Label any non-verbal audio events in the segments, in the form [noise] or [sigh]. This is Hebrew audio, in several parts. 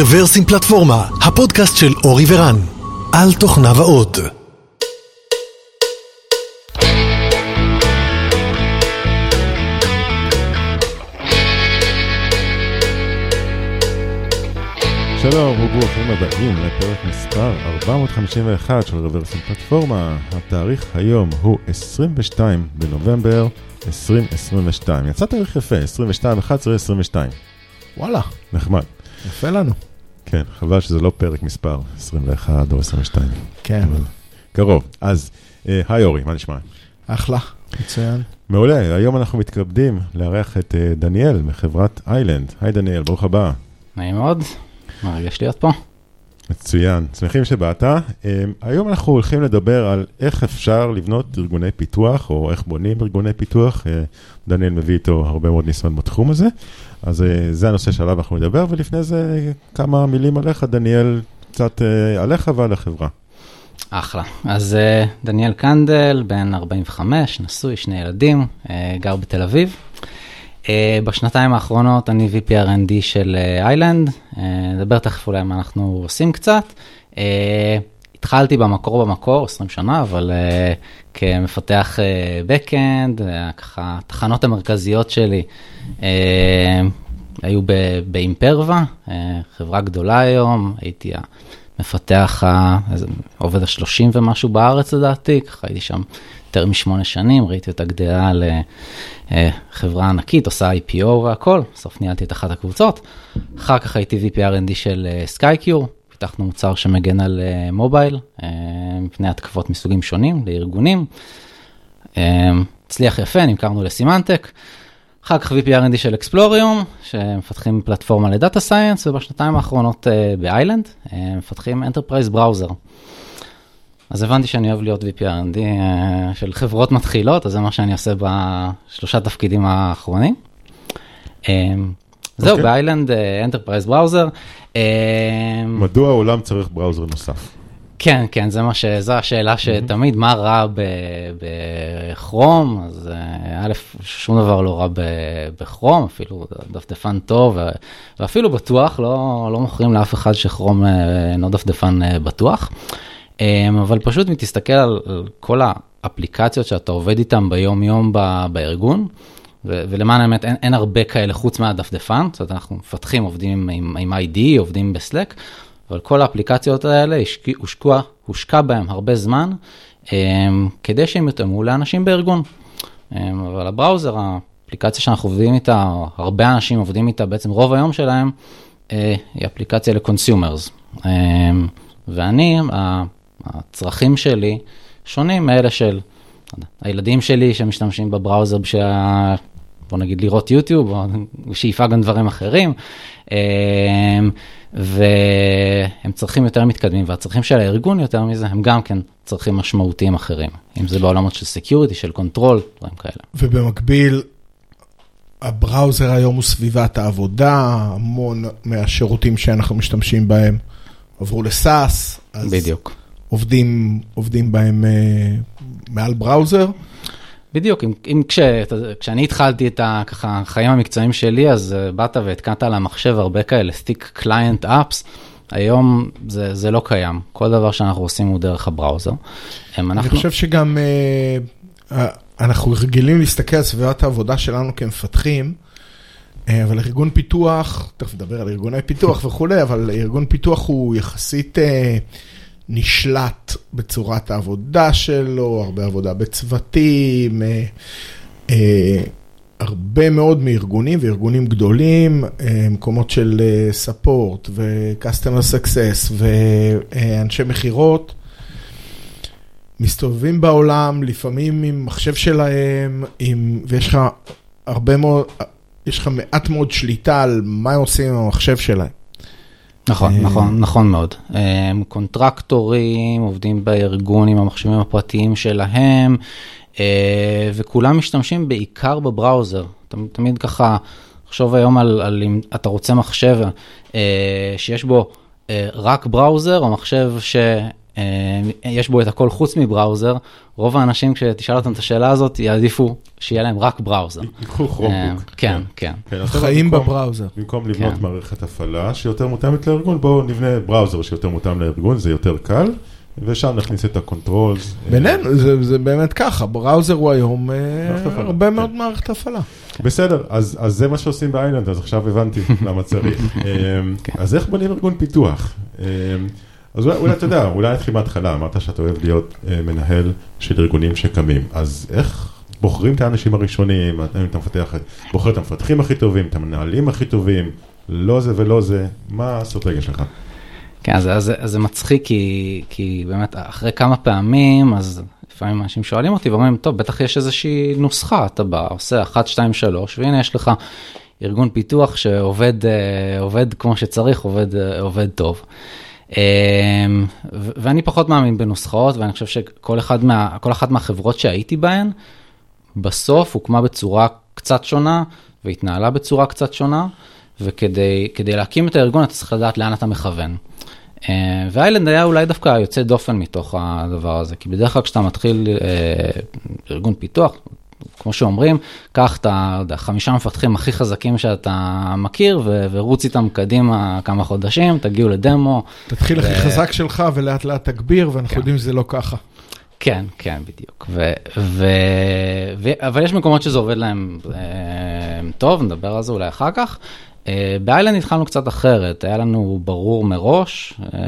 רוורסים פלטפורמה, הפודקאסט של אורי ורן, על תוכניו האות. שלום וברוכים הבאים לפרק מספר 451 של רוורסים פלטפורמה. התאריך היום הוא 22 בנובמבר 2022. יצא תאריך יפה, 22, 11, 22. וואלה, נחמד. יפה לנו. כן, חבל שזה לא פרק מספר 21 או 22. כן, אבל קרוב. אז, אה, היי אורי, מה נשמע? אחלה, מצוין. מעולה, היום אנחנו מתכבדים לארח את אה, דניאל מחברת איילנד. היי דניאל, ברוך הבא. נעים מאוד, מרגש להיות פה. מצוין, שמחים שבאת. Um, היום אנחנו הולכים לדבר על איך אפשר לבנות ארגוני פיתוח, או איך בונים ארגוני פיתוח. Uh, דניאל מביא איתו הרבה מאוד ניסיון בתחום הזה. אז uh, זה הנושא שעליו אנחנו נדבר, ולפני זה כמה מילים עליך, דניאל, קצת uh, עליך ועל החברה. אחלה. אז דניאל קנדל, בן 45, נשוי, שני ילדים, גר בתל אביב. Uh, בשנתיים האחרונות אני VP R&D של איילנד, uh, uh, נדבר תכף אולי מה אנחנו עושים קצת. התחלתי במקור במקור, 20 שנה, אבל uh, כמפתח uh, Backend, uh, ככה, התחנות המרכזיות שלי uh, היו באימפרווה, uh, חברה גדולה היום, הייתי המפתח, עובד ה-30 ומשהו בארץ לדעתי, ככה הייתי שם יותר משמונה שנים, ראיתי אותה גדלה לחברה ענקית, עושה IPO והכל, בסוף ניהלתי את אחת הקבוצות. אחר כך הייתי VP R&D של סקייקיור, פיתחנו מוצר שמגן על מובייל, מפני התקפות מסוגים שונים לארגונים. הצליח יפה, נמכרנו לסימנטק. אחר כך VP R&D של אקספלוריום, שמפתחים פלטפורמה ל data science, ובשנתיים האחרונות באיילנד, מפתחים enterprise browser. אז הבנתי שאני אוהב להיות VP R&D של חברות מתחילות, אז זה מה שאני עושה בשלושה תפקידים האחרונים. זהו, אוקיי. באיילנד enterprise browser. מדוע העולם צריך browser נוסף? כן, כן, זה מה ש... זו השאלה שתמיד, מה רע בכרום? אז א', שום דבר לא רע בכרום, אפילו דפדפן טוב, ואפילו בטוח, לא, לא מוכרים לאף אחד שכרום אינו דפדפן בטוח. אבל פשוט אם תסתכל על כל האפליקציות שאתה עובד איתן ביום יום בארגון, ולמען האמת אין, אין הרבה כאלה חוץ מהדפדפן, זאת אומרת אנחנו מפתחים, עובדים עם, עם ID, עובדים בסלק, אבל כל האפליקציות האלה הושקע, הושקע בהם הרבה זמן, כדי שהם יתאמו לאנשים בארגון. אבל ה browser, האפליקציה שאנחנו עובדים איתה, הרבה אנשים עובדים איתה, בעצם רוב היום שלהם, היא אפליקציה ל consumers. ואני, הצרכים שלי שונים מאלה של הילדים שלי שמשתמשים ב browser בשביל, בוא נגיד, לראות יוטיוב, או שאיפה גם דברים אחרים, והם צרכים יותר מתקדמים, והצרכים של הארגון יותר מזה, הם גם כן צרכים משמעותיים אחרים, אם זה בעולמות של security, של control, דברים כאלה. ובמקביל, ה browser היום הוא סביבת העבודה, המון מהשירותים שאנחנו משתמשים בהם עברו ל SaaS. בדיוק. עובדים, עובדים בהם uh, מעל browser. בדיוק, אם, אם כש, כשאני התחלתי את החיים המקצועיים שלי, אז uh, באת והתקנת על המחשב הרבה כאלה thick client apps. היום זה, זה לא קיים, כל דבר שאנחנו עושים הוא דרך הבראוזר. אנחנו... אני חושב שגם uh, אנחנו רגילים להסתכל על סביבת העבודה שלנו כמפתחים, uh, אבל ארגון פיתוח, תכף נדבר על ארגוני פיתוח וכולי, אבל ארגון פיתוח הוא יחסית... Uh, נשלט בצורת העבודה שלו, הרבה עבודה בצוותים, אה, אה, הרבה מאוד מארגונים וארגונים גדולים, אה, מקומות של ספורט ו-customer success ואנשי מכירות, מסתובבים בעולם, לפעמים עם מחשב שלהם, עם, ויש לך הרבה מאוד, יש לך מעט מאוד שליטה על מה עושים עם המחשב שלהם. נכון, נכון, נכון מאוד. קונטרקטורים, עובדים בארגון עם המחשבים הפרטיים שלהם, וכולם משתמשים בעיקר בבראוזר. תמיד ככה, תחשוב היום על, על אם אתה רוצה מחשב שיש בו רק browser, או מחשב ש... יש בו את הכל חוץ מ browser, רוב האנשים כשתשאל אותם את השאלה הזאת יעדיפו שיהיה להם רק browser. ייקחו Chromebook. כן, כן. כן, אז חיים ב browser. במקום לבנות כן. מערכת הפעלה שיותר מותאמת לארגון, בואו נבנה browser שיותר מותאם לארגון, זה יותר קל, ושם נכניס את ה controls. בינינו, זה- זה באמת ככה, בראוזר הוא היום אה, הרבה כן. מאוד מערכת הפעלה. בסדר, אז, אז זה מה שעושים באיילנד, אז עכשיו הבנתי [laughs] למה צריך. [laughs] כן. אז איך בונים ארגון פיתוח? אז אולי, אולי אתה יודע, אולי נתחיל מההתחלה, אמרת שאתה אוהב להיות אה, מנהל של ארגונים שקמים, אז איך בוחרים את האנשים הראשונים, האם אתה מפתח, בוחר את המפתחים הכי טובים, את המנהלים הכי טובים, לא זה ולא זה, מה האסטרטגיה שלך? כן, אז, אז, אז זה מצחיק כי, כי באמת אחרי כמה פעמים, אז לפעמים אנשים שואלים אותי ואומרים, טוב, בטח יש איזושהי נוסחה, אתה בא, עושה 1, 2, 3, והנה יש לך ארגון פיתוח שעובד אה, עובד כמו שצריך, עובד, אה, עובד טוב. ו- ואני פחות מאמין בנוסחאות, ואני חושב שכל אחד מה, אחת מהחברות שהייתי בהן, בסוף הוקמה בצורה קצת שונה והתנהלה בצורה קצת שונה, וכדי כדי להקים את הארגון אתה צריך לדעת לאן אתה מכוון. אה, ואיילנד היה אולי דווקא יוצא דופן מתוך הדבר הזה, כי בדרך כלל כשאתה מתחיל אה, ארגון פיתוח, כמו שאומרים, קח את ה- יודע, חמישה מפתחים הכי חזקים שאתה מכיר ו- ורוץ איתם קדימה כמה חודשים, תגיעו לדמו. תתחיל הכי ו- חזק שלך ולאט לאט תגביר, ואנחנו כן. יודעים שזה לא ככה. כן, כן, בדיוק. ו, ו, ו, אבל יש מקומות שזה עובד להם אה, טוב, נדבר על זה אולי אחר כך. אה, באיילנד התחלנו קצת אחרת, היה לנו ברור מראש אה,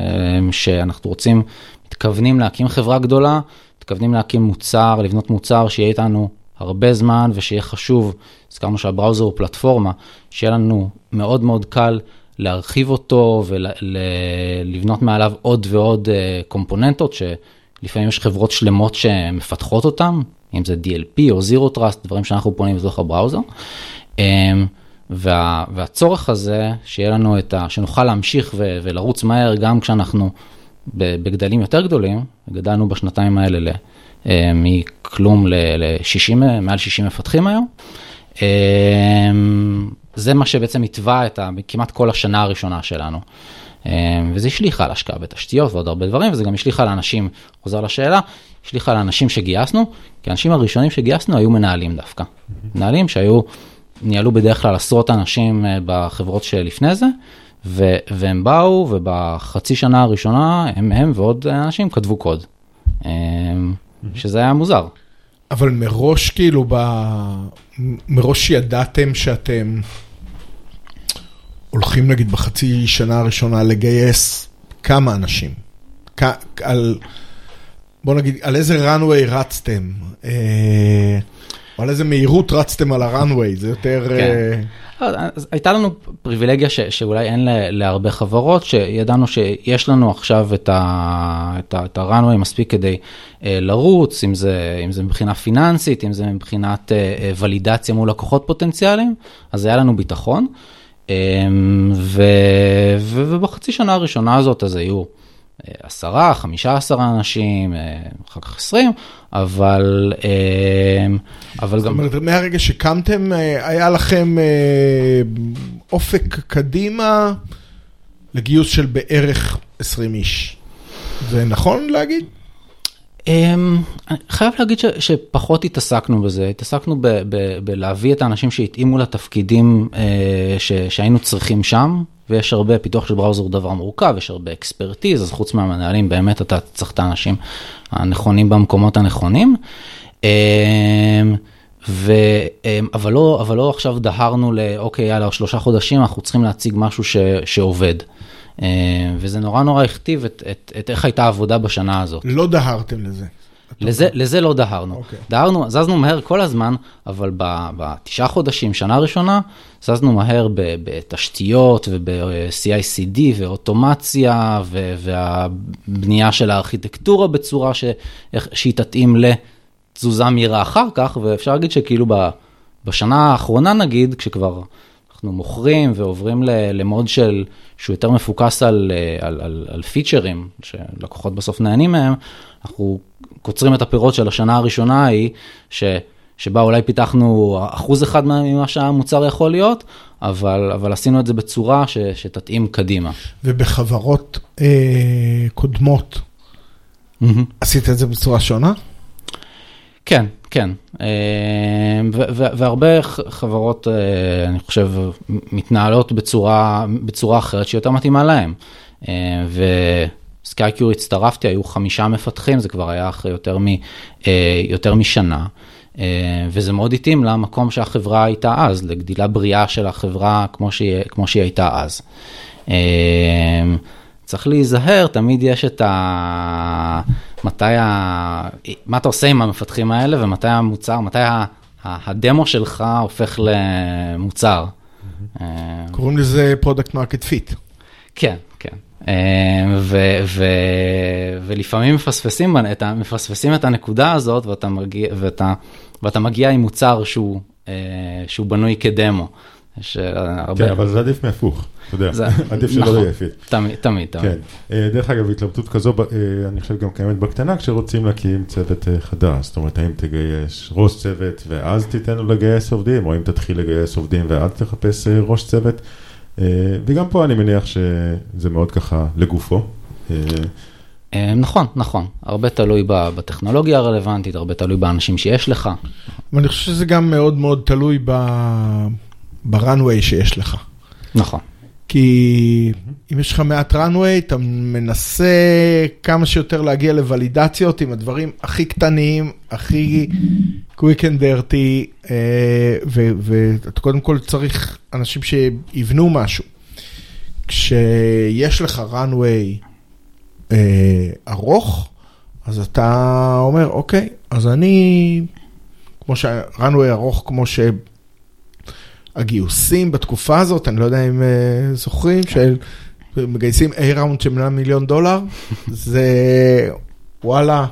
שאנחנו רוצים, מתכוונים להקים חברה גדולה, מתכוונים להקים מוצר, לבנות מוצר שיהיה איתנו הרבה זמן ושיהיה חשוב, הזכרנו שהבראוזר הוא פלטפורמה, שיהיה לנו מאוד מאוד קל להרחיב אותו ולבנות מעליו עוד ועוד אה, קומפוננטות, שלפעמים יש חברות שלמות שמפתחות אותן, אם זה DLP או Zero Trust, דברים שאנחנו פונים בתוך הבראוזר. אמ, וה, והצורך הזה, שיהיה לנו את ה... שנוכל להמשיך ו, ולרוץ מהר גם כשאנחנו בגדלים יותר גדולים, גדלנו בשנתיים האלה ל, אה, מכלום ל-60, מעל 60 מפתחים היום. אמ, זה מה שבעצם התווה את ה, כמעט כל השנה הראשונה שלנו. אמ, וזה השליך על השקעה בתשתיות ועוד הרבה דברים, וזה גם השליך על אנשים, חוזר לשאלה, השליך על אנשים שגייסנו, כי האנשים הראשונים שגייסנו היו מנהלים דווקא. מנהלים שהיו, ניהלו בדרך כלל עשרות אנשים אה, בחברות שלפני זה, ו- והם באו, ובחצי שנה הראשונה הם, הם ועוד אנשים כתבו קוד. אמ, שזה היה מוזר. אבל מראש, כאילו, ב... מראש ידעתם שאתם הולכים, נגיד, בחצי שנה הראשונה לגייס כמה אנשים? כ... על... בוא נגיד, על איזה runway רצתם? אה... על איזה מהירות רצתם על ה-runway? זה יותר... כן. אה, אז הייתה לנו פריבילגיה ש, שאולי אין ל- להרבה חברות, שידענו שיש לנו עכשיו את, ה, את, ה, את ה-runway מספיק כדי אה, לרוץ, אם זה, אם זה מבחינה פיננסית, אם זה מבחינת אה, אה, ולידציה מול לקוחות פוטנציאליים, אז היה לנו ביטחון. אה, ו, ו, ובחצי שנה הראשונה הזאת אז היו עשרה, חמישה עשרה אנשים, אה, אחר כך עשרים, אבל, אה, אבל זאת גם... אומרת, מהרגע שקמתם, אה, היה לכם אופק קדימה לגיוס של בערך 20 איש. זה נכון להגיד? אמ, אני חייב להגיד ש, שפחות התעסקנו בזה, התעסקנו ב, ב, בלהביא את האנשים שהתאימו לתפקידים ש, שהיינו צריכים שם, ויש הרבה, פיתוח של בראוזר הוא דבר מורכב, יש הרבה אקספרטיז, אז חוץ מהמנהלים באמת אתה צריך את האנשים הנכונים במקומות הנכונים. אמ, ו, אמ, אבל, לא, אבל לא עכשיו דהרנו לאוקיי, יאללה, שלושה חודשים אנחנו צריכים להציג משהו ש, שעובד. אמ, וזה נורא נורא הכתיב את, את, את איך הייתה העבודה בשנה הזאת. לא דהרתם לזה. לזה, לזה לא דהרנו. אוקיי. דהרנו, זזנו מהר כל הזמן, אבל בתשעה חודשים, שנה ראשונה, זזנו מהר בתשתיות וב-CICD ואוטומציה והבנייה של הארכיטקטורה בצורה ש- שהיא תתאים לתזוזה מהירה אחר כך, ואפשר להגיד שכאילו ב- בשנה האחרונה נגיד, כשכבר אנחנו מוכרים ועוברים למוד של, שהוא יותר מפוקס על, אה, על, על, על פיצ'רים, שלקוחות בסוף נהנים מהם, אנחנו קוצרים את הפירות של השנה הראשונה ההיא, ש, שבה אולי פיתחנו אחוז אחד מה- ממה שהמוצר יכול להיות, אבל, אבל עשינו את זה בצורה ש, שתתאים קדימה. ובחברות אה, קודמות, מהמם. עשית את זה בצורה שונה? כן, כן. אה, ו- ו- והרבה חברות, אה, אני חושב, מתנהלות בצורה, בצורה אחרת שיותר מתאימה להם. וסקייקיור הצטרפתי, היו חמישה מפתחים, זה כבר היה אחרי יותר, מ, אה, יותר משנה. אה, וזה מאוד התאים למקום שהחברה הייתה אז, לגדילה בריאה של החברה כמו שהיא, כמו שהיא הייתה אז. אה, צריך להיזהר, תמיד יש את ה... מתי ה... מה אתה עושה עם המפתחים האלה ומתי המוצר, מתי ה... ה- הדמו שלך הופך למוצר. אה, קוראים לזה product market fit. כן, ו- ו- ולפעמים מפספסים, את מפספסים את הנקודה הזאת ואתה מגיע, ואתה, ואתה מגיע עם מוצר שהוא, אה, שהוא בנוי כדמו. יש אה, הרבה... כן, אבל זה עדיף מהפוך, אתה יודע, זה- עדיף שלא נכון. יהיה fit. תמיד, תמיד, תמיד. כן, אה, דרך אגב, התלבטות כזו, אה, אני חושב גם קיימת בקטנה, כשרוצים להקים צוות אה, חדש, זאת אומרת, האם תגייס ראש צוות ואז תיתן לו לגייס עובדים, או אם תתחיל לגייס עובדים ואז תחפש אה, ראש צוות, אה, וגם פה אני מניח שזה מאוד ככה לגופו. אה, אה, נכון, נכון. הרבה תלוי ב- בטכנולוגיה הרלוונטית, הרבה תלוי באנשים שיש לך. ואני חושב שזה גם מאוד מאוד תלוי ב- בראנוויי שיש לך. נכון. כי אם יש לך מעט runway, אתה מנסה כמה שיותר להגיע לוולידציות עם הדברים הכי קטנים, הכי dirty, אה, ו- ואתה קודם כל צריך אנשים שיבנו משהו. כשיש לך runway אה, ארוך, אז אתה אומר, אוקיי, אז אני, כמו ש... runway ארוך כמו ש... הגיוסים בתקופה הזאת, אני לא יודע אם uh, זוכרים, שמגייסים A-ראונד של 100 מיליון דולר, [laughs] זה וואלה,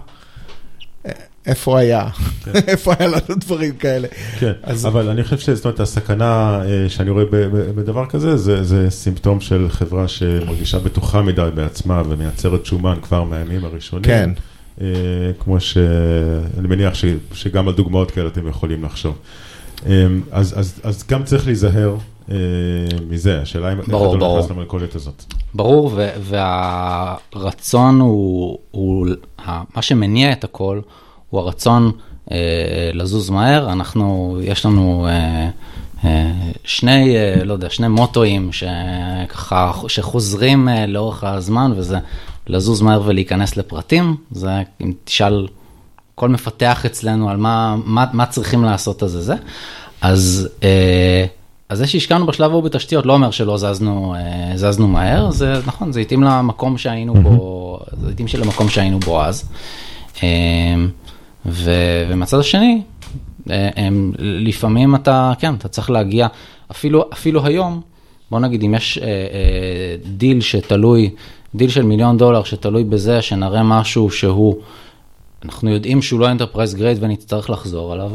איפה היה? [laughs] איפה היה לנו דברים כאלה? כן, אז- אבל אני חושב שזאת אומרת, הסכנה אה, שאני רואה ב- ב- בדבר כזה, זה, זה סימפטום של חברה שמרגישה בטוחה מדי בעצמה ומייצרת שומן כבר מהימים הראשונים. כן. אה, כמו שאני מניח ש, שגם על דוגמאות כאלה אתם יכולים לחשוב. אה, אז, אז, אז גם צריך להיזהר מזה, השאלה אם אתה לא ברור. נכנס למלכודת הזאת. ברור, ו- והרצון הוא, מה שמניע את הכל, הוא הרצון אה, לזוז מהר. אנחנו, יש לנו אה, אה, שני, אה, לא יודע, שני מוטואים שככה, שחוזרים אה, לאורך הזמן, וזה לזוז מהר ולהיכנס לפרטים. זה, אם תשאל כל מפתח אצלנו על מה, מה, מה צריכים לעשות אז זה זה. אז, אה, אז זה שהשקענו בשלב ההוא בתשתיות לא אומר שלא זזנו, אה, זזנו מהר, זה נכון, זה התאים למקום שהיינו בו, זה התאים של המקום שהיינו בו אז. אה, ו, ומהצד השני, אה, אה, לפעמים אתה, כן, אתה צריך להגיע, אפילו, אפילו היום, בוא נגיד אם יש אה, אה, דיל שתלוי, דיל של מיליון דולר שתלוי בזה שנראה משהו שהוא, אנחנו יודעים שהוא לא enterprise grade ונצטרך לחזור עליו,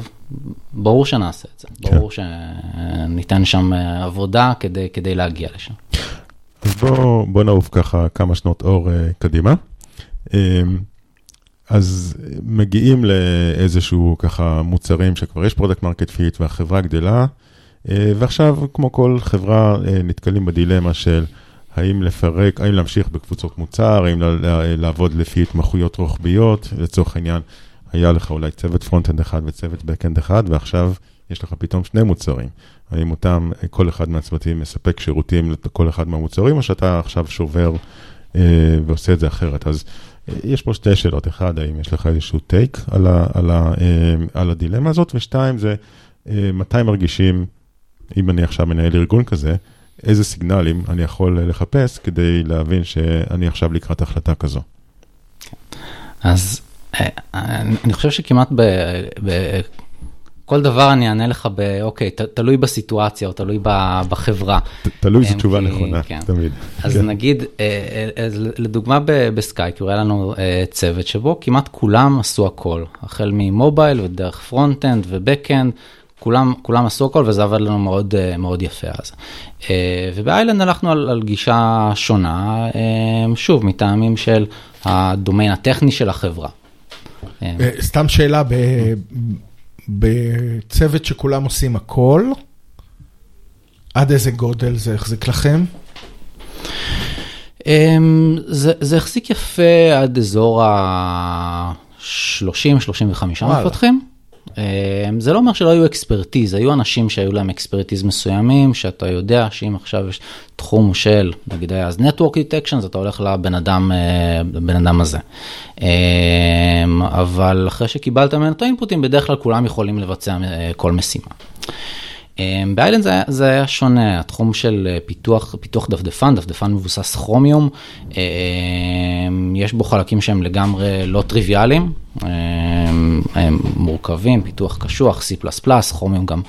ברור שנעשה את זה, כן. ברור שניתן שם אה, עבודה כדי, כדי להגיע לשם. אז בוא, בוא נעוף ככה כמה שנות אור אה, קדימה. אמ, אז מגיעים לאיזשהו ככה מוצרים שכבר יש product market fit והחברה גדלה, אה, ועכשיו כמו כל חברה אה, נתקלים בדילמה של האם לפרק, האם להמשיך בקבוצות מוצר, האם לעבוד לפי התמחויות רוחביות, לצורך העניין, היה לך אולי צוות front-end אחד וצוות back-end אחד, ועכשיו יש לך פתאום שני מוצרים. האם אותם, כל אחד מהצוותים מספק שירותים לכל אחד מהמוצרים, או שאתה עכשיו שובר אה, ועושה את זה אחרת. אז אה, יש פה שתי שאלות. אחד, האם יש לך איזשהו take על, ה, על, ה, אה, על הדילמה הזאת, ושתיים, זה אה, מתי מרגישים, אם אני עכשיו מנהל ארגון כזה, איזה סיגנלים אני יכול אה, לחפש כדי להבין שאני עכשיו לקראת החלטה כזו. אז אני חושב שכמעט בכל דבר אני אענה לך ב, אוקיי, ת- תלוי בסיטואציה או תלוי ב- בחברה. ת- תלוי, זו כן, תשובה נכונה, כן. תמיד. אז כן. נגיד, אה, אה, אז לדוגמה ב- בסקייפ, היה לנו אה, צוות שבו כמעט כולם עשו הכל, החל מ mobile ודרך front-end ו back-end, כולם, כולם עשו הכל וזה עבד לנו מאוד, אה, מאוד יפה אז. אה, וב Island הלכנו על, על גישה שונה, אה, שוב, מטעמים של הדומיין הטכני של החברה. אה, אה, סתם שאלה, ב- בצוות שכולם עושים הכל, עד איזה גודל זה החזיק לכם? אמ, זה, זה החזיק יפה עד אזור ה-30-35 מפתחים. אמ, זה לא אומר שלא היו אקספרטיז, היו אנשים שהיו להם אקספרטיז מסוימים, שאתה יודע שאם עכשיו יש תחום של, נגיד היה אז Network Detection, אז אתה הולך לבן אדם, אה, לבן אדם הזה. אמ, אבל אחרי שקיבלת ממנו את האינפוטים, בדרך כלל כולם יכולים לבצע אה, כל משימה. אמ, באיילנד זה, זה היה שונה, התחום של אה, פיתוח, פיתוח דפדפן, דפדפן מבוסס כרומיום, אמ, יש בו חלקים שהם לגמרי לא טריוויאליים, אמ, הם מורכבים, פיתוח קשוח, C++, כרומיום גם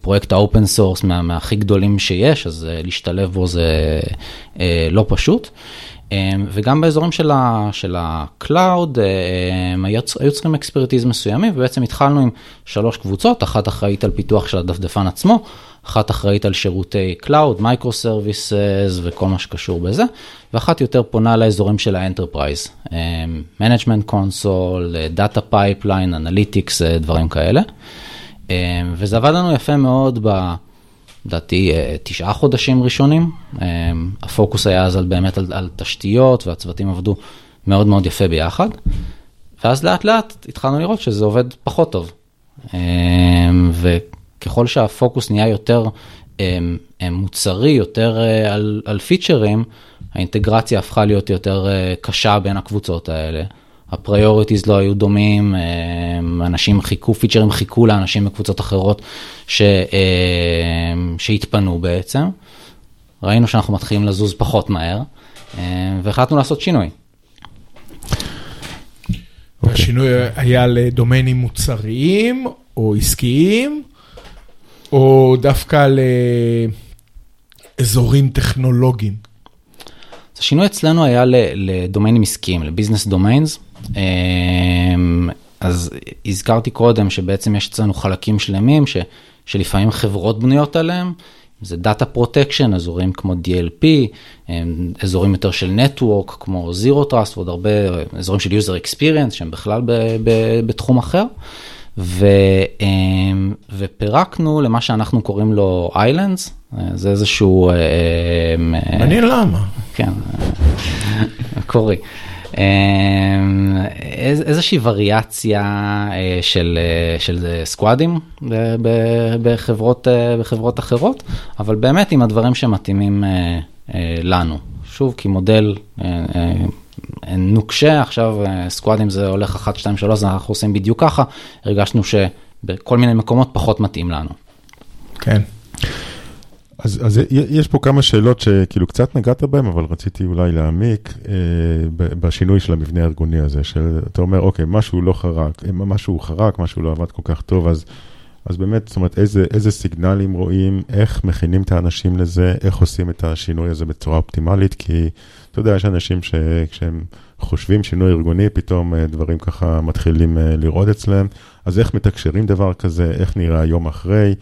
פרויקט ה open source מהכי גדולים שיש, אז אה, להשתלב בו זה אה, לא פשוט. אמ, וגם באזורים של ה-cloud אמ, היו צריכים expertise מסוימים, ובעצם התחלנו עם שלוש קבוצות, אחת אחראית על פיתוח של הדפדפן עצמו, אחת אחראית על שירותי Cloud, Micro Services וכל מה שקשור בזה, ואחת יותר פונה לאזורים של ה enterprise, אמ, Management Console, Data Pipeline, Analytics, דברים כאלה. וזה עבד לנו יפה מאוד ב... לדעתי אה, תשעה חודשים ראשונים. אה, הפוקוס היה אז על, באמת על, על תשתיות והצוותים עבדו מאוד מאוד יפה ביחד. ואז לאט לאט התחלנו לראות שזה עובד פחות טוב. אה, וככל שהפוקוס נהיה יותר מוצרי, יותר על, על פיצ'רים, האינטגרציה הפכה להיות יותר קשה בין הקבוצות האלה. ה priorities לא היו דומים, אה, אנשים חיכו, פיצ'רים חיכו לאנשים בקבוצות אחרות ש, אה, שהתפנו בעצם. ראינו שאנחנו מתחילים לזוז פחות מהר, אה, והחלטנו לעשות שינוי. השינוי היה לדומיינים מוצריים או עסקיים, או דווקא לאזורים טכנולוגיים? השינוי אצלנו היה לדומיינים עסקיים, ל business domains. אמ, אז הזכרתי קודם שבעצם יש אצלנו חלקים שלמים ש, שלפעמים חברות בנויות עליהם, זה data protection, אזורים כמו DLP, אמ, אזורים יותר של network כמו Zero Trust ועוד הרבה אזורים של user experience שהם בכלל ב, ב, בתחום אחר. ו, אמ, ופירקנו למה שאנחנו קוראים לו Islands, זה איזשהו... מעניין למה. כן, קורי. אמ, איזושהי וריאציה אה, של, אה, של סקואדים בחברות, אה, בחברות אחרות, אבל באמת עם הדברים שמתאימים לנו. שוב, כי מודל נוקשה, עכשיו סקואדים זה הולך 1, 2, 3, אנחנו עושים בדיוק ככה, הרגשנו שבכל מיני מקומות פחות מתאים לנו. כן. אז, אז יש פה כמה שאלות שכאילו קצת נגעת בהן, אבל רציתי אולי להעמיק אה, בשינוי של המבנה הארגוני הזה, שאתה אומר, אוקיי, משהו לא חרק, אה, משהו חרק, משהו לא עבד כל כך טוב, אז, אז באמת, זאת אומרת, איזה, איזה סיגנלים רואים, איך מכינים את האנשים לזה, איך עושים את השינוי הזה בצורה אופטימלית, כי אתה יודע, יש אנשים שכשהם חושבים שינוי ארגוני, פתאום אה, דברים ככה מתחילים אה, לראות אצלם, אז איך מתקשרים דבר כזה, איך נראה היום אחרי.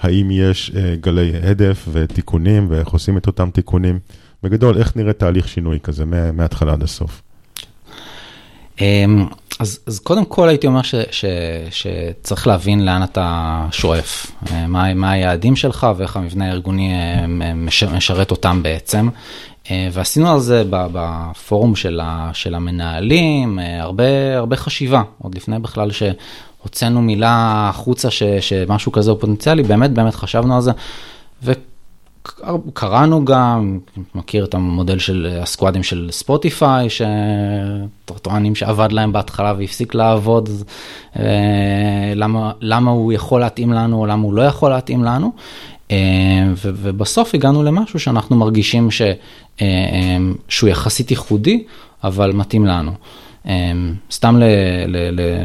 האם יש uh, גלי הדף ותיקונים ואיך עושים את אותם תיקונים. בגדול, איך נראה תהליך שינוי כזה מההתחלה עד הסוף? אמ, אז, אז קודם כל הייתי אומר ש, ש, שצריך להבין לאן אתה שואף, אה, מה, מה היעדים שלך ואיך המבנה הארגוני אה, משרת אותם בעצם. ועשינו על זה בפורום של, ה, של המנהלים הרבה, הרבה חשיבה, עוד לפני בכלל ש, הוצאנו מילה החוצה ש, שמשהו כזה הוא פוטנציאלי, באמת באמת חשבנו על זה. וקראנו גם, מכיר את המודל של הסקואדים של ספוטיפיי, שטוענים שעבד להם בהתחלה והפסיק לעבוד, אה, למה, למה הוא יכול להתאים לנו או למה הוא לא יכול להתאים לנו. אה, ובסוף הגענו למשהו שאנחנו מרגישים ש, אה, שהוא יחסית ייחודי, אבל מתאים לנו. סתם ל, ל, ל,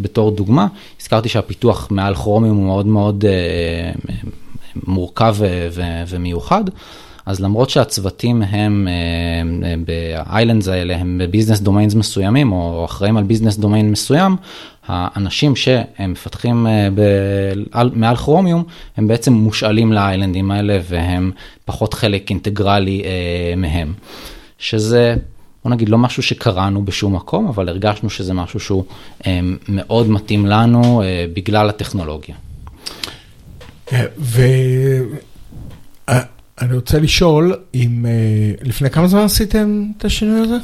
בתור דוגמה, הזכרתי שהפיתוח מעל כרומיום הוא מאוד מאוד אה, מורכב ו- ו- ומיוחד, אז למרות שהצוותים הם אה, ב Islands האלה, הם ב business domains מסוימים, או אחראים על business domain מסוים, האנשים שהם מפתחים אה, ב- מעל כרומיום, הם בעצם מושאלים לאיילנדים האלה, והם פחות חלק אינטגרלי uh, מהם. שזה בוא נגיד, לא משהו שקראנו בשום מקום, אבל הרגשנו שזה משהו שהוא אה, מאוד מתאים לנו אה, בגלל הטכנולוגיה. ואני אני רוצה לשאול, אם אה, לפני כמה זמן עשיתם את השינוי הזה?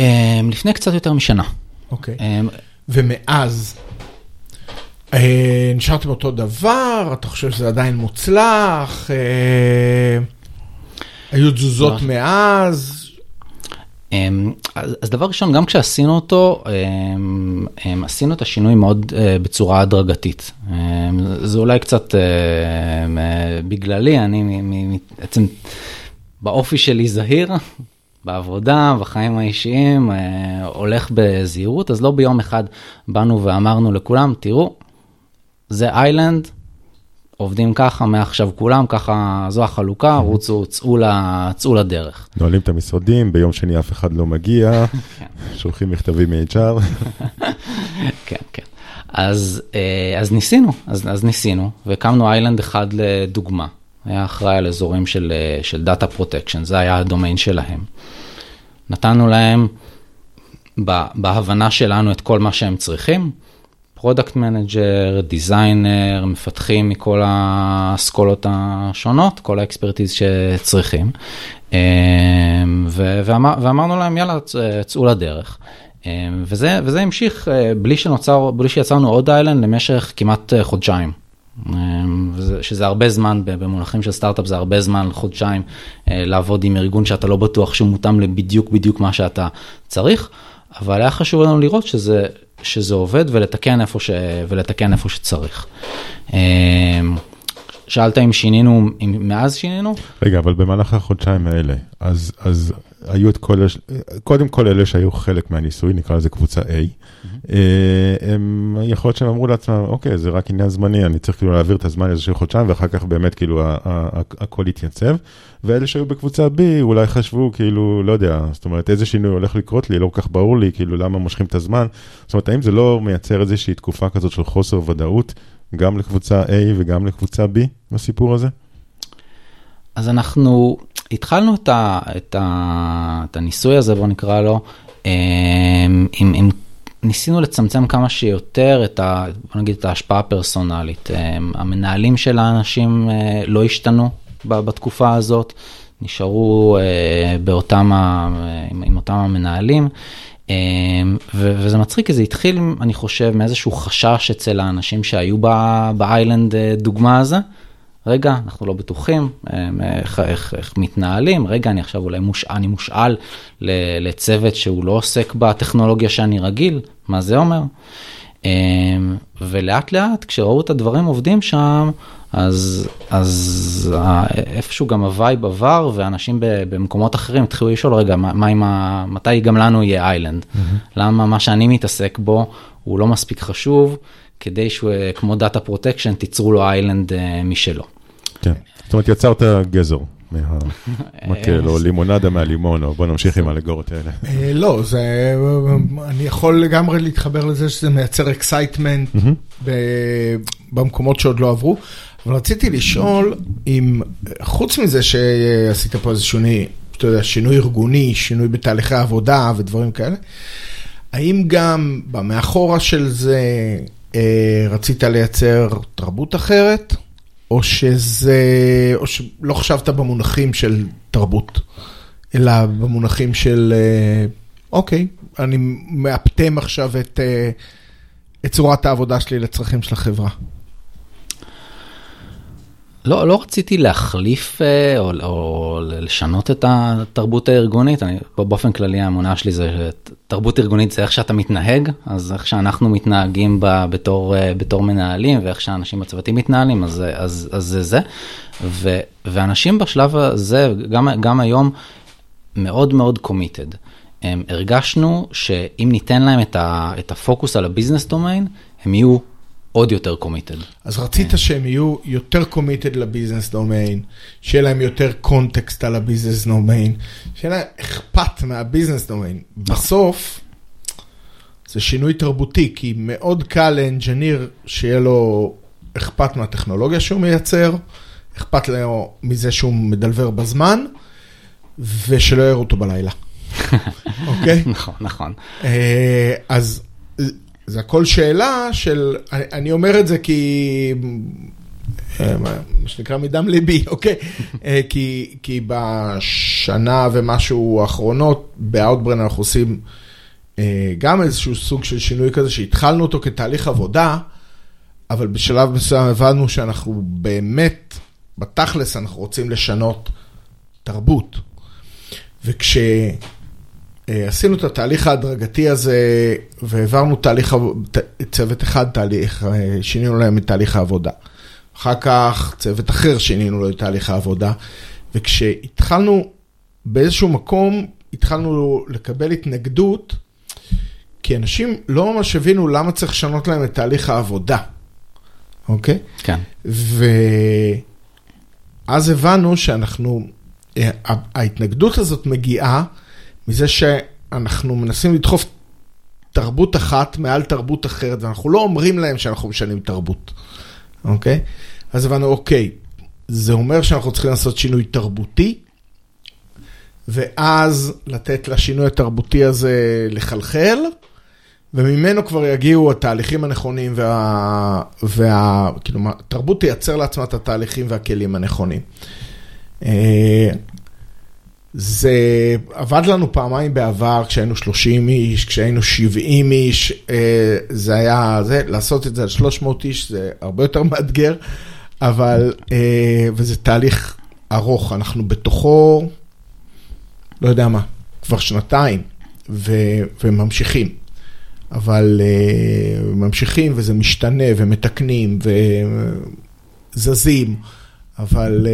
אה, לפני קצת יותר משנה. אוקיי. אה, ומאז, אה, נשארתם אותו דבר? אתה חושב שזה עדיין מוצלח? אה, היו תזוזות לא. מאז? אמ, אז דבר ראשון, גם כשעשינו אותו, אמ, אמ, עשינו את השינוי מאוד אה, בצורה הדרגתית. זה אולי קצת אמ, אה, בגללי, אני בעצם באופי שלי זהיר, בעבודה, בחיים האישיים, אה, הולך בזהירות, אז לא ביום אחד באנו ואמרנו לכולם, תראו, זה איילנד, עובדים ככה מעכשיו כולם, ככה זו החלוקה, רוצו, צאו, ל- צאו לדרך. נועלים את המשרדים, ביום שני אף אחד לא מגיע, [laughs] כן. שולחים מכתבים מ-HR. [laughs] כן, כן. אז, אה, אז ניסינו, אז, אז ניסינו, והקמנו איילנד אחד לדוגמה. היה אחראי על אזורים של, אה, של Data Protection, זה היה הדומיין שלהם. נתנו להם בהבנה שלנו את כל מה שהם צריכים, product manager, designer, מפתחים מכל האסכולות השונות, כל ה expertise שצריכים. אה, ו- ואמר, ואמרנו להם, יאללה, צאו לדרך. אה, וזה, וזה המשיך אה, בלי שנוצר, בלי שיצרנו עוד Island למשך כמעט אה, חודשיים. וזה- שזה הרבה זמן, במונחים של סטארט-אפ זה הרבה זמן, חודשיים, אה, לעבוד עם ארגון שאתה לא בטוח שהוא מותאם לבדיוק בדיוק מה שאתה צריך, אבל היה חשוב לנו לראות שזה, שזה עובד ולתקן איפה, ש, ולתקן איפה שצריך. אה, שאלת אם שינינו, אם מאז שינינו? רגע, אבל במהלך החודשיים האלה, אז, אז היו את כל, הש- קודם כל אלה שהיו חלק מהניסוי, נקרא לזה קבוצה A, אה, הם, יכול להיות שהם אמרו לעצמם, אוקיי, זה רק עניין זמני, אני צריך כאילו להעביר את הזמן איזשהו חודשיים, ואחר כך באמת כאילו הכל יתייצב. ואלה שהיו בקבוצה B אולי חשבו כאילו, לא יודע, זאת אומרת, איזה שינוי הולך לקרות לי, לא כל כך ברור לי, כאילו, למה מושכים את הזמן. זאת אומרת, האם זה לא מייצר איזושהי תקופה כזאת של חוסר ודאות, גם לקבוצה A וגם לקבוצה B בסיפור הזה? אז אנחנו התחלנו את, ה, את, ה, את הניסוי הזה, בוא נקרא לו, אמ, עם, עם, ניסינו לצמצם כמה שיותר את, ה, בוא נגיד, את ההשפעה הפרסונלית. אמ, המנהלים של האנשים אה, לא השתנו בתקופה הזאת, נשארו אה, באותם, ה, עם, עם אותם המנהלים. אמ, ו- וזה מצחיק כי זה התחיל, אני חושב, מאיזשהו חשש אצל האנשים שהיו באיילנד אה, דוגמה הזה. רגע, אנחנו לא בטוחים אמ, איך, איך, איך מתנהלים, רגע, אני עכשיו אולי מוש, אני מושאל לצוות שהוא לא עוסק בטכנולוגיה שאני רגיל, מה זה אומר? ולאט לאט, כשראו את הדברים עובדים שם, אז, אז ה- איפשהו גם ה vibe עבר, ואנשים במקומות אחרים התחילו לשאול, רגע, מה, מה עם ה... מתי גם לנו יהיה Island? למה מה שאני מתעסק בו הוא לא מספיק חשוב, כדי שהוא, אה, כמו data protection, תיצרו לו Island אה, משלו. כן. זאת אומרת, יצרת גזר מהמקל, או לימונדה מהלימון, או בוא נמשיך עם האלגוריות האלה. אה, לא, זה, אני יכול לגמרי להתחבר לזה שזה מייצר excitement במקומות שעוד לא עברו, אבל רציתי לשאול אם, חוץ מזה שעשית פה איזה שינוי, אתה יודע, שינוי ארגוני, שינוי בתהליכי עבודה ודברים כאלה, האם גם במאחורה של זה אה, רצית לייצר תרבות אחרת, או שזה, או שלא חשבת במונחים של תרבות, אלא במונחים של, אה, אוקיי, אני מאפטם עכשיו את, אה, את צורת העבודה שלי לצרכים של החברה. לא, לא רציתי להחליף אה, או, או לשנות את התרבות הארגונית, אני, באופן כללי האמונה שלי זה תרבות ארגונית זה איך שאתה מתנהג, אז איך שאנחנו מתנהגים ב, בתור, אה, בתור מנהלים ואיך שאנשים בצוותים מתנהלים, אז, אז, אז זה זה. ו, ואנשים בשלב הזה, גם, גם היום, מאוד מאוד committed. הרגשנו שאם ניתן להם את, ה, את הפוקוס על ה business domain, הם יהיו עוד יותר committed. אז רצית שהם יהיו יותר committed ל business domain, שיהיה להם יותר context על ה business domain, שיהיה להם אכפת מה business domain. בסוף, זה שינוי תרבותי, כי מאוד קל ל engineer שיהיה לו אכפת מהטכנולוגיה שהוא מייצר, אכפת לו מזה שהוא מדלבר בזמן, ושלא יראו אותו בלילה. [laughs] אוקיי? נכון, נכון. אה, אז זה הכל שאלה של, אני, אומר את זה כי אה, מה שנקרא מדם ליבי, [laughs] אוקיי? אה, כי, כי בשנה ומשהו האחרונות, באאוטברן אנחנו עושים אה, גם איזשהו סוג של שינוי כזה, שהתחלנו אותו כתהליך עבודה, אבל בשלב מסוים הבנו שאנחנו באמת, בתכלס אנחנו רוצים לשנות תרבות. וכשעשינו את התהליך ההדרגתי הזה, והעברנו תהליך, צוות אחד תהליך, שינינו להם את תהליך העבודה. אחר כך צוות אחר שינינו לו את תהליך העבודה, וכשהתחלנו באיזשהו מקום, התחלנו לקבל התנגדות, כי אנשים לא ממש הבינו למה צריך לשנות להם את תהליך העבודה, אוקיי? כן. ואז הבנו שאנחנו, ההתנגדות הזאת מגיעה מזה שאנחנו מנסים לדחוף תרבות אחת מעל תרבות אחרת, ואנחנו לא אומרים להם שאנחנו משנים תרבות. אוקיי? אז הבנו, אוקיי, זה אומר שאנחנו צריכים לעשות שינוי תרבותי, ואז לתת לשינוי התרבותי הזה לחלחל, וממנו כבר יגיעו התהליכים הנכונים, וה... וה... כאילו, התרבות תייצר לעצמה את התהליכים והכלים הנכונים. אה, זה עבד לנו פעמיים בעבר, כשהיינו 30 איש, כשהיינו 70 איש, אה, זה היה, זה, לעשות את זה על 300 איש זה הרבה יותר [laughs] מאתגר, אבל, אה, וזה תהליך ארוך, אנחנו בתוכו, לא יודע מה, כבר שנתיים, ו, וממשיכים. אבל uh, ממשיכים וזה משתנה ומתקנים וזזים, אבל...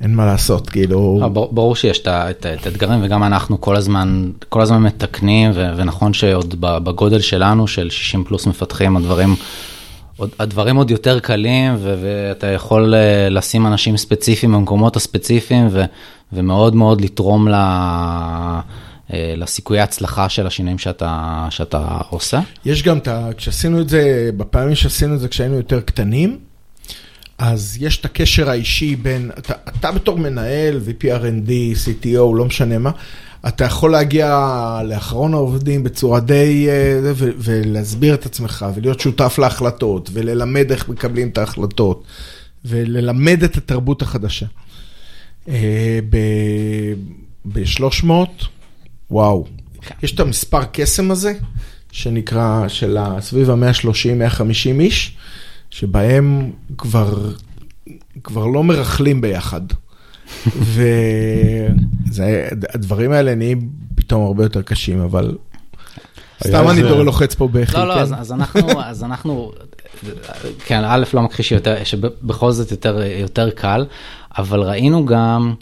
אין מה לעשות, כאילו... לא, ברור שיש את האתגרים וגם אנחנו כל הזמן, כל הזמן מתקנים ונכון שעוד בגודל שלנו של 60 פלוס מפתחים הדברים, הדברים עוד יותר קלים ואתה יכול אה, לשים אנשים ספציפיים במקומות הספציפיים ומאוד מאוד לתרום ל... אה, לסיכויי הצלחה של השינויים שאתה, שאתה עושה. יש גם את ה... כשעשינו את זה, בפעמים שעשינו את זה כשהיינו יותר קטנים, אז יש את הקשר האישי בין, אתה, אתה בתור מנהל, VP R&D, CTO, לא משנה מה, אתה יכול להגיע לאחרון העובדים בצורה די, אה, ולהסביר את עצמך, ולהיות שותף להחלטות, וללמד איך מקבלים את ההחלטות, וללמד את התרבות החדשה. אה, ב-300, וואו, יש את המספר קסם הזה, שנקרא, של סביב ה-130-150 איש. שבהם כבר, כבר לא מרכלים ביחד. [laughs] והדברים האלה נהיים פתאום הרבה יותר קשים, אבל סתם אני דור לוחץ פה בכי, לא, לא, כן? אז אנחנו, אז אנחנו, כן, א', לא מכחיש יותר, שבכל זאת יותר, יותר קל, אבל ראינו גם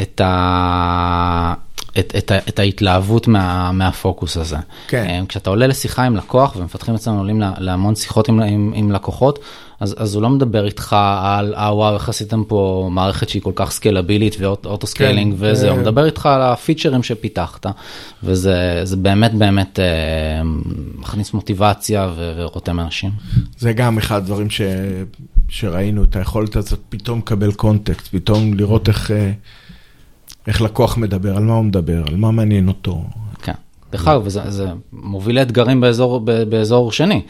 את ה... את, את, את ההתלהבות מה, מהפוקוס הזה. כן. אה, כשאתה עולה לשיחה עם לקוח, ומפתחים אצלנו עולים להמון שיחות עם, עם, עם לקוחות, אז, אז הוא לא מדבר איתך על, אה וואו, איך עשיתם פה מערכת שהיא כל כך סקלבילית ו auto scaling כן, וזה, הוא מדבר איתך על הפיצ'רים שפיתחת, וזה באמת באמת אה, מכניס מוטיבציה ו, ורותם אנשים. זה גם אחד הדברים ש, שראינו, את היכולת הזאת פתאום לקבל קונטקסט, פתאום לראות איך... אה, איך לקוח מדבר, על מה הוא מדבר, על מה מעניין אותו. כן, דרך אגב, זה, מוביל לאתגרים באזור, באזור שני.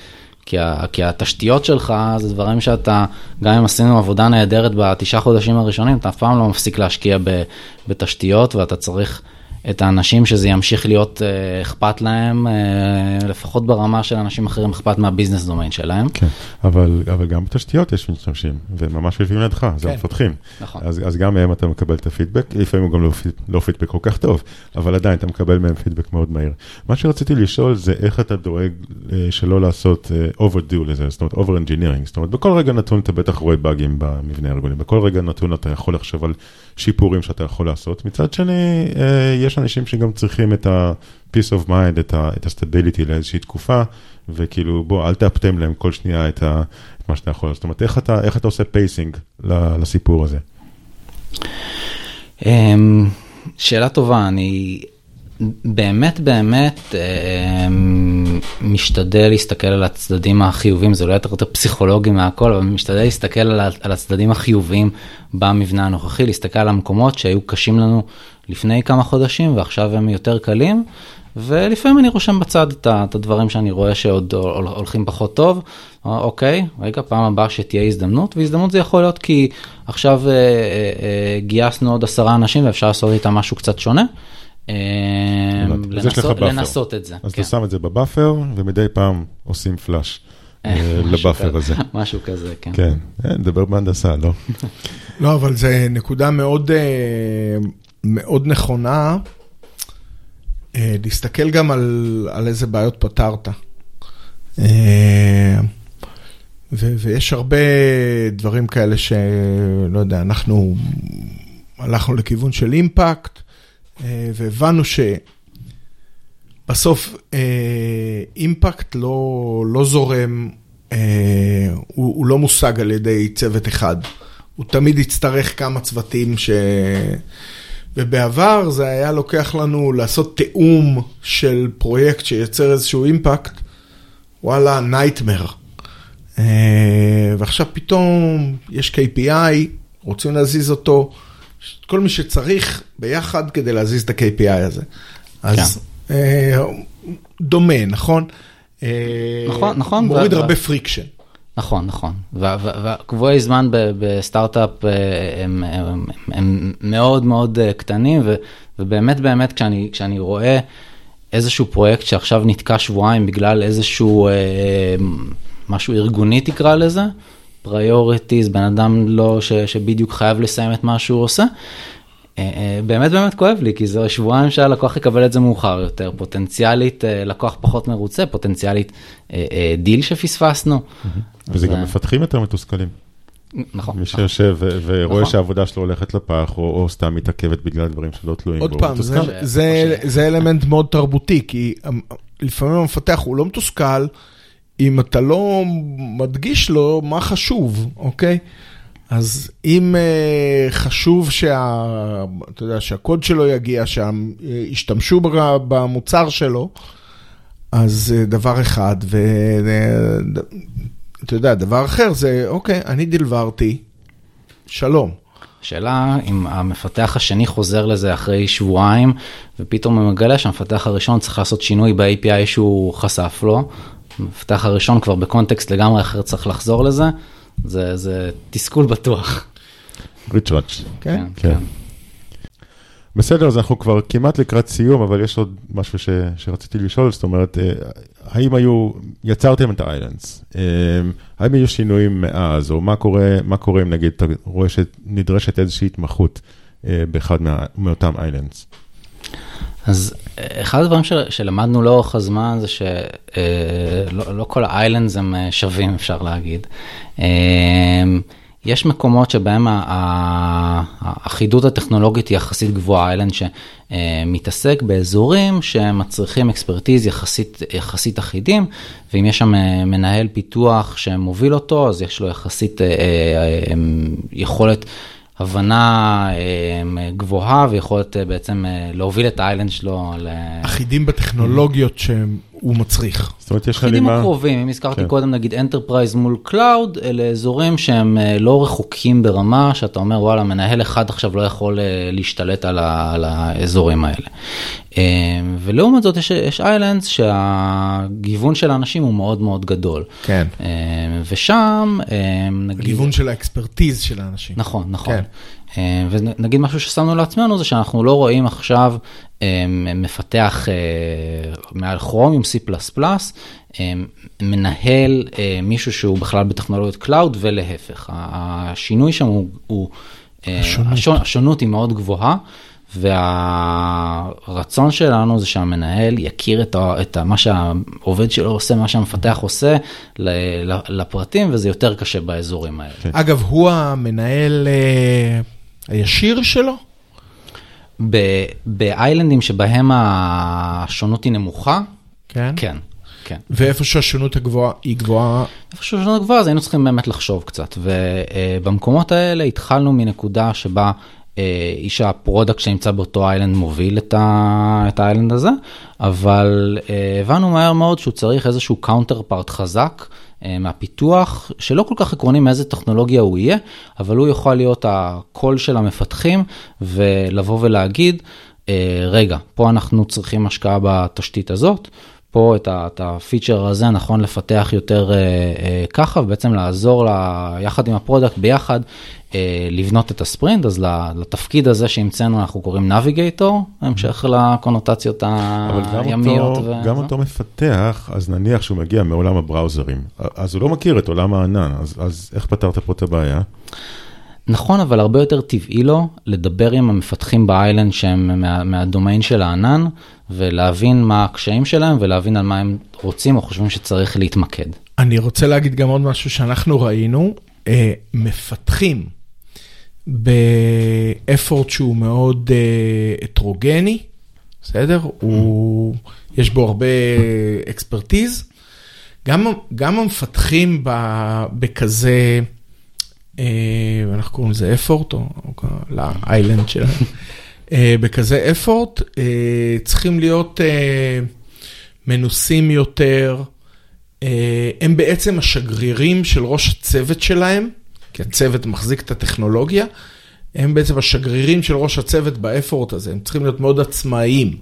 כי, ה, כי התשתיות שלך זה דברים שאתה, גם אם עשינו עבודה נהדרת בתשעה חודשים הראשונים, אתה אף פעם לא מפסיק להשקיע ב, בתשתיות ואתה צריך את האנשים שזה ימשיך להיות uh, אכפת להם, uh, לפחות ברמה של אנשים אחרים אכפת מהביזנס דומיין שלהם. כן, אבל, אבל גם בתשתיות יש משתמשים, וממש יושבים לידך, זה כן. המפתחים. נכון. אז, אז גם מהם אתה מקבל את הפידבק, לפעמים הוא גם לא, לא פידבק כל כך טוב, אבל עדיין אתה מקבל מהם פידבק מאוד מהיר. מה שרציתי לשאול זה איך אתה דואג uh, שלא לעשות uh, overdo לזה, זאת אומרת over engineering, זאת אומרת בכל רגע נתון אתה בטח רואה באגים במבנה הארגוני, בכל רגע נתון אתה יכול לחשוב על שיפורים שאתה יכול לעשות. מצד שני, אה, יש אנשים שגם צריכים את ה-peace of mind, את ה-stability לאיזושהי תקופה, וכאילו, בוא, אל תאפטם להם כל שנייה את, ה, את מה שאתה יכול. זאת אומרת, איך אתה, איך אתה עושה pacing לסיפור הזה? אמ, שאלה טובה, אני באמת באמת אה, משתדל להסתכל על הצדדים החיוביים, זה לא יותר יותר פסיכולוגי מהכל, אבל משתדל להסתכל על, הצדדים החיוביים במבנה הנוכחי, להסתכל על המקומות שהיו קשים לנו לפני כמה חודשים ועכשיו הם יותר קלים, ולפעמים אני רושם בצד את הדברים שאני רואה שעוד הול- הולכים פחות טוב. אה, אוקיי, רגע, פעם הבאה שתהיה הזדמנות, והזדמנות זה יכול להיות כי עכשיו אה, אה, אה, גייסנו עוד עשרה אנשים ואפשר לעשות איתם משהו קצת שונה. אה, לנסות. לנסות את זה. אז כן. אתה שם את זה בבאפר, ומדי פעם עושים פלאש אה, משהו לבאפר הזה. [laughs] משהו כזה, כן. כן, אה, נדבר בהנדסה, לא? לא, אבל זו נקודה מאוד, אה, מאוד נכונה, אה, להסתכל גם על, על איזה בעיות פתרת. אה, ו, ויש הרבה דברים כאלה שלא יודע, אנחנו הלכנו לכיוון של אימפקט, אה, והבנו שבסוף אימפקט לא, לא זורם, אה, הוא, הוא לא מושג על ידי צוות אחד. הוא תמיד יצטרך כמה צוותים ש... ובעבר זה היה לוקח לנו לעשות תיאום של פרויקט שייצר איזשהו אימפקט, וואלה, נייטמר. ועכשיו פתאום יש KPI, רוצים להזיז אותו, כל מי שצריך ביחד כדי להזיז את ה-KPI הזה. אז אה, דומה, נכון? אה, נכון, נכון, מוריד הרבה friction. נכון, נכון. והקבועי זמן בסטארט-אפ אה, הם, הם, הם מאוד מאוד אה, קטנים, ו, ובאמת באמת כשאני, כשאני רואה איזשהו פרויקט שעכשיו נתקע שבועיים בגלל איזשהו אה, משהו ארגוני תקרא לזה, priorities, בן אדם לא, ש, שבדיוק חייב לסיים את מה שהוא עושה. אה, באמת באמת כואב לי, כי זה שבועיים שהלקוח יקבל את זה מאוחר יותר, פוטנציאלית לקוח פחות מרוצה, פוטנציאלית דיל שפספסנו. וזה גם אה, מפתחים יותר מתוסכלים. נכון. מי נכון. שיושב ו- ורואה נכון. שהעבודה שלו הולכת לפח, או סתם מתעכבת בגלל דברים שלא תלויים בו. עוד פעם, זה, אלמנט מאוד תרבותי, כי אמ, לפעמים המפתח הוא לא מתוסכל אם אתה לא מדגיש לו מה חשוב, אוקיי? אז אם uh, חשוב שה, אתה יודע, שהקוד שלו יגיע, שישתמשו ב- במוצר שלו, אז uh, דבר אחד, ואתה יודע, דבר אחר זה, אוקיי, אני דלברתי, שלום. שאלה אם המפתח השני חוזר לזה אחרי שבועיים, ופתאום הוא מגלה שהמפתח הראשון צריך לעשות שינוי ב-API שהוא חשף לו. המפתח הראשון כבר בקונטקסט לגמרי אחר צריך לחזור לזה, זה, זה תסכול בטוח. ריצ'ראץ'. כן? כן. בסדר, אז אנחנו כבר כמעט לקראת סיום, אבל יש עוד משהו ש, שרציתי לשאול, זאת אומרת, אה, האם היו, יצרתם את האיילנדס, אה, האם היו שינויים מאז, או מה קורה, מה קורה אם נגיד אתה רואה שנדרשת איזושהי התמחות אה, באחד מה, מאותם איילנדס? אז אחד הדברים של, שלמדנו לאורך הזמן זה שלא לא כל האיילנדס הם שווים, אפשר להגיד. יש מקומות שבהם האחידות הטכנולוגית היא יחסית גבוהה, איילנד שמתעסק באזורים שמצריכים אקספרטיז יחסית, יחסית אחידים, ואם יש שם אה, מנהל פיתוח שמוביל אותו, אז יש לו יחסית אה, אה, אה, יכולת הבנה אה, גבוהה ויכולת אה, בעצם אה, להוביל את ה island שלו. אה, אחידים בטכנולוגיות שהוא מצריך. זאת אומרת, יש אחידים הלימה, הקרובים, אם הזכרתי כן. קודם נגיד enterprise מול cloud, אלה אזורים שהם אה, לא רחוקים ברמה שאתה אומר וואלה מנהל אחד עכשיו לא יכול אה, להשתלט על, ה, על האזורים האלה. אה, ולעומת זאת יש, יש islands שהגיוון של האנשים הוא מאוד מאוד גדול. כן. ושם נגיד... הגיוון של ה expertise של האנשים. נכון, נכון. כן. ונגיד משהו ששמנו לעצמנו זה שאנחנו לא רואים עכשיו מפתח אה, מעל כרום עם C++, אה, מנהל אה, מישהו שהוא בכלל בטכנולוגיות cloud ולהפך. השינוי שם הוא, הוא אה, השונות. השונות היא מאוד גבוהה. והרצון שלנו זה שהמנהל יכיר את, ה, את ה, מה שהעובד שלו עושה, מה שהמפתח עושה לפרטים, וזה יותר קשה באזורים האלה. אגב, הוא המנהל הישיר שלו? ב- באיילנדים שבהם השונות היא נמוכה, כן. כן, כן. ואיפה שהשונות הגבוהה היא גבוהה, איפה שהשונות גבוהה אז היינו צריכים באמת לחשוב קצת, ובמקומות האלה התחלנו מנקודה שבה אה, איש ה product שנמצא באותו island מוביל את, ה- את ה island הזה, אבל אה, הבנו מהר מאוד שהוא צריך איזשהו counterpart חזק. אה, מהפיתוח, שלא כל כך עקרוני מאיזה טכנולוגיה הוא יהיה, אבל הוא יוכל להיות הקול של המפתחים ולבוא ולהגיד, אה, רגע, פה אנחנו צריכים השקעה בתשתית הזאת, פה את, ה, את הפיצ'ר הזה נכון לפתח יותר אה, אה, ככה, ובעצם לעזור לה, יחד עם ה product ביחד אה, לבנות את הספרינט, אז לתפקיד הזה שהמצאנו אנחנו קוראים נביגייטור, המשך לקונוטציות הימיות. אבל גם, אותו, גם אותו מפתח, אז נניח שהוא מגיע מעולם הבראוזרים, אז הוא לא מכיר את עולם הענן, אז, אז איך פתרת פה את הבעיה? נכון, אבל הרבה יותר טבעי לו לדבר עם המפתחים באיילנד שהם מה, מהדומיין של הענן, ולהבין מה הקשיים שלהם ולהבין על מה הם רוצים או חושבים שצריך להתמקד. אני רוצה להגיד גם עוד משהו שאנחנו ראינו, אה, מפתחים באפורט שהוא מאוד אה, הטרוגני, בסדר? הוא, יש בו הרבה אקספרטיז. גם, גם המפתחים ב, בכזה... אה, אנחנו קוראים לזה אפורט, או לאיילנד שלהם, אה, בכזה אפורט, אה, צריכים להיות מנוסים יותר, הם בעצם השגרירים של ראש הצוות שלהם, כי הצוות מחזיק את הטכנולוגיה, הם בעצם השגרירים של ראש הצוות באפורט הזה, הם צריכים להיות מאוד עצמאיים.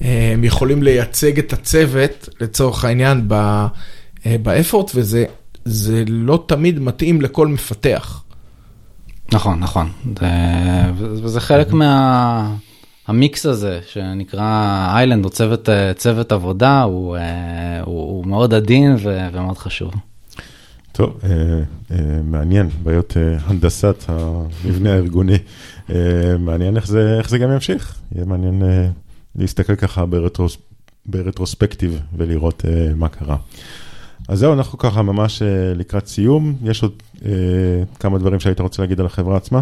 הם יכולים לייצג את הצוות, לצורך העניין, באפורט, וזה זה לא תמיד מתאים לכל מפתח. נכון, נכון. זה, וזה חלק מה... המיקס הזה שנקרא איילנד או צוות, צוות עבודה הוא, הוא, הוא מאוד עדין ו, ומאוד חשוב. טוב, אה, אה, מעניין, בעיות אה, הנדסת המבנה הארגוני, אה, מעניין איך זה, איך זה גם ימשיך, יהיה מעניין אה, להסתכל ככה ברטרוס, ברטרוספקטיב ולראות אה, מה קרה. אז זהו, אנחנו ככה ממש אה, לקראת סיום. יש עוד אה, כמה דברים שהיית רוצה להגיד על החברה עצמה?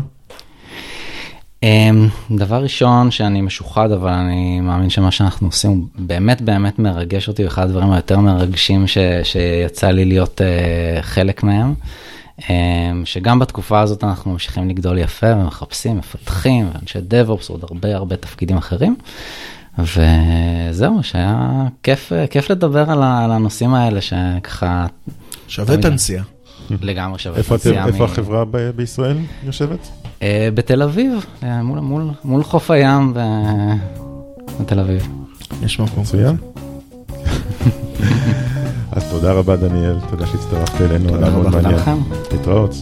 אמ, דבר ראשון שאני משוחד, אבל אני מאמין שמה שאנחנו עושים באמת באמת מרגש אותי, אחד הדברים היותר מרגשים ש, שיצא לי להיות uh, חלק מהם. Um, שגם בתקופה הזאת אנחנו ממשיכים לגדול יפה ומחפשים, מפתחים, ואנשי DevOps, ועוד הרבה הרבה תפקידים אחרים. וזהו, שהיה כיף, כיף לדבר על הנושאים האלה שככה... שווה את הנסיעה. לגמרי שווה את הנסיעה. איפה החברה בישראל יושבת? אה, בתל אביב, אה, מול, מול, מול חוף הים בתל אביב. יש מקום. מצוין. [laughs] אז תודה רבה דניאל, תודה שהצטרפת אלינו, תודה רבה לכם. להתראות.